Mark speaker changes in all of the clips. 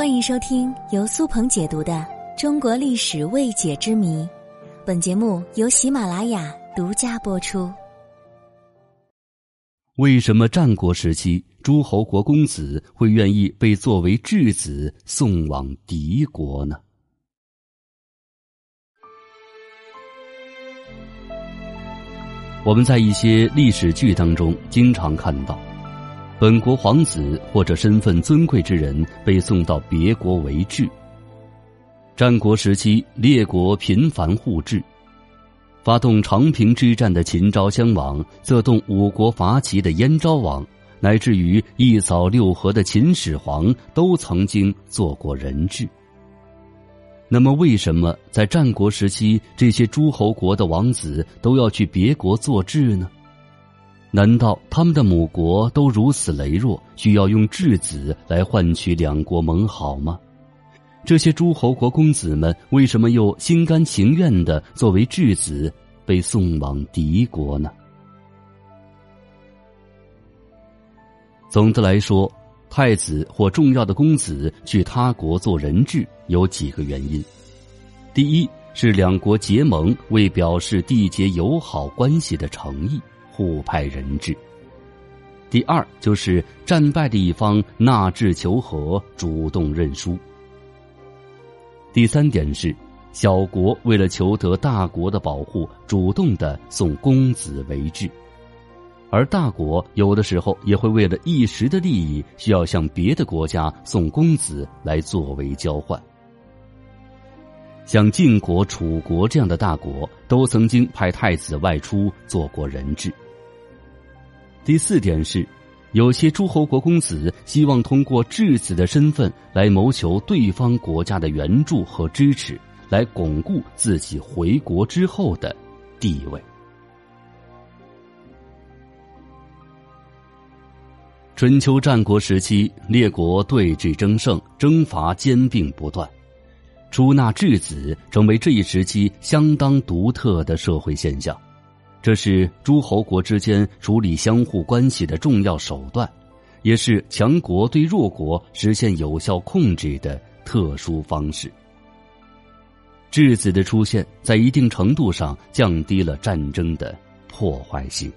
Speaker 1: 欢迎收听由苏鹏解读的《中国历史未解之谜》，本节目由喜马拉雅独家播出。
Speaker 2: 为什么战国时期诸侯国公子会愿意被作为质子送往敌国呢？我们在一些历史剧当中经常看到。本国皇子或者身份尊贵之人被送到别国为质。战国时期，列国频繁互质，发动长平之战的秦昭襄王，策动五国伐齐的燕昭王，乃至于一扫六合的秦始皇，都曾经做过人质。那么，为什么在战国时期，这些诸侯国的王子都要去别国做质呢？难道他们的母国都如此羸弱，需要用质子来换取两国盟好吗？这些诸侯国公子们为什么又心甘情愿的作为质子被送往敌国呢？总的来说，太子或重要的公子去他国做人质有几个原因：第一是两国结盟，为表示缔结友好关系的诚意。互派人质。第二就是战败的一方纳质求和，主动认输。第三点是小国为了求得大国的保护，主动的送公子为质，而大国有的时候也会为了一时的利益，需要向别的国家送公子来作为交换。像晋国、楚国这样的大国，都曾经派太子外出做过人质。第四点是，有些诸侯国公子希望通过质子的身份来谋求对方国家的援助和支持，来巩固自己回国之后的地位。春秋战国时期，列国对峙争胜，征伐兼并不断，出纳质子成为这一时期相当独特的社会现象。这是诸侯国之间处理相互关系的重要手段，也是强国对弱国实现有效控制的特殊方式。质子的出现，在一定程度上降低了战争的破坏性。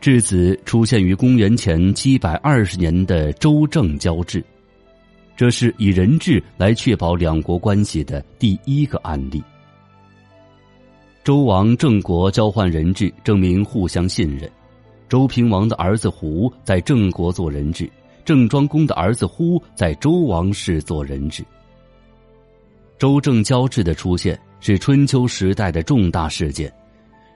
Speaker 2: 质子出现于公元前七百二十年的周正交质，这是以人质来确保两国关系的第一个案例。周王郑国交换人质，证明互相信任。周平王的儿子胡在郑国做人质，郑庄公的儿子忽在周王室做人质。周郑交质的出现是春秋时代的重大事件，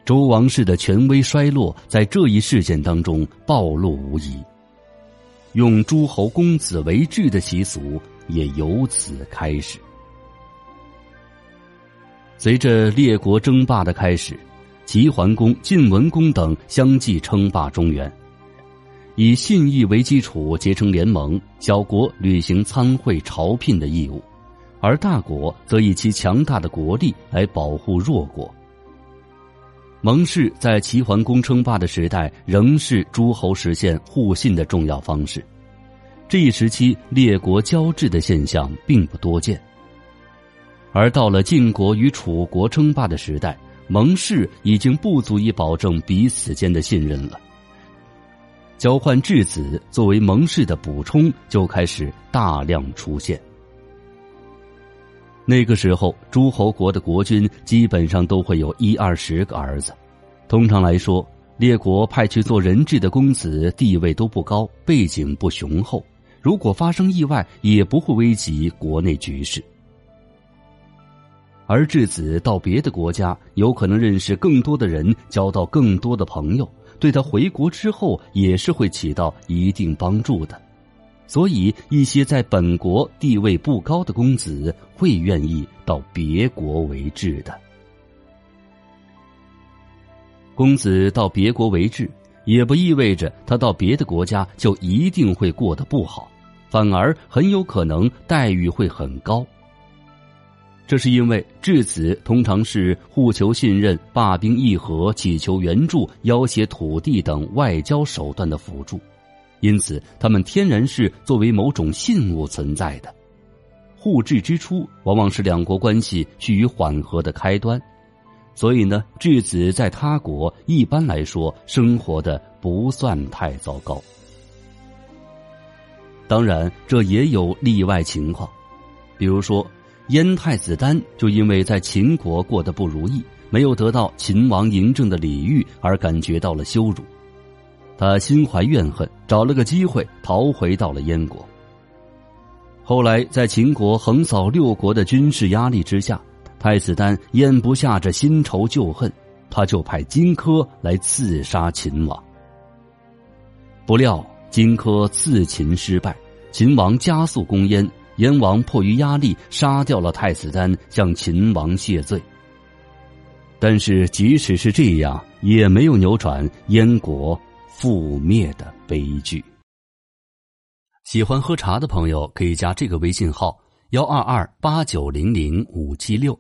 Speaker 2: 周王室的权威衰落在这一事件当中暴露无遗。用诸侯公子为质的习俗也由此开始。随着列国争霸的开始，齐桓公、晋文公等相继称霸中原，以信义为基础结成联盟，小国履行参会朝聘的义务，而大国则以其强大的国力来保护弱国。盟誓在齐桓公称霸的时代仍是诸侯实现互信的重要方式，这一时期列国交质的现象并不多见。而到了晋国与楚国争霸的时代，盟誓已经不足以保证彼此间的信任了。交换质子作为盟誓的补充，就开始大量出现。那个时候，诸侯国的国君基本上都会有一二十个儿子。通常来说，列国派去做人质的公子地位都不高，背景不雄厚，如果发生意外，也不会危及国内局势。而质子到别的国家，有可能认识更多的人，交到更多的朋友，对他回国之后也是会起到一定帮助的。所以，一些在本国地位不高的公子会愿意到别国为质的。公子到别国为质，也不意味着他到别的国家就一定会过得不好，反而很有可能待遇会很高。这是因为质子通常是互求信任、罢兵议和、祈求援助、要挟土地等外交手段的辅助，因此他们天然是作为某种信物存在的。互质之初，往往是两国关系趋于缓和的开端。所以呢，质子在他国一般来说生活的不算太糟糕。当然，这也有例外情况，比如说，燕太子丹就因为在秦国过得不如意，没有得到秦王嬴政的礼遇而感觉到了羞辱，他心怀怨恨，找了个机会逃回到了燕国。后来，在秦国横扫六国的军事压力之下。太子丹咽不下这新仇旧恨，他就派荆轲来刺杀秦王。不料荆轲刺秦失败，秦王加速攻燕，燕王迫于压力杀掉了太子丹，向秦王谢罪。但是即使是这样，也没有扭转燕国覆灭的悲剧。喜欢喝茶的朋友可以加这个微信号：幺二二八九零零五七六。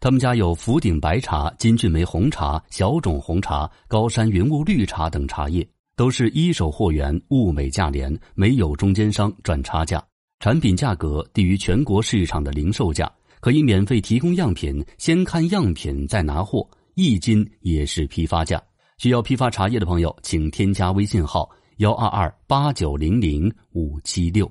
Speaker 2: 他们家有福鼎白茶、金骏眉红茶、小种红茶、高山云雾绿茶等茶叶，都是一手货源，物美价廉，没有中间商赚差价，产品价格低于全国市场的零售价，可以免费提供样品，先看样品再拿货，一斤也是批发价。需要批发茶叶的朋友，请添加微信号幺二二八九零零五七六。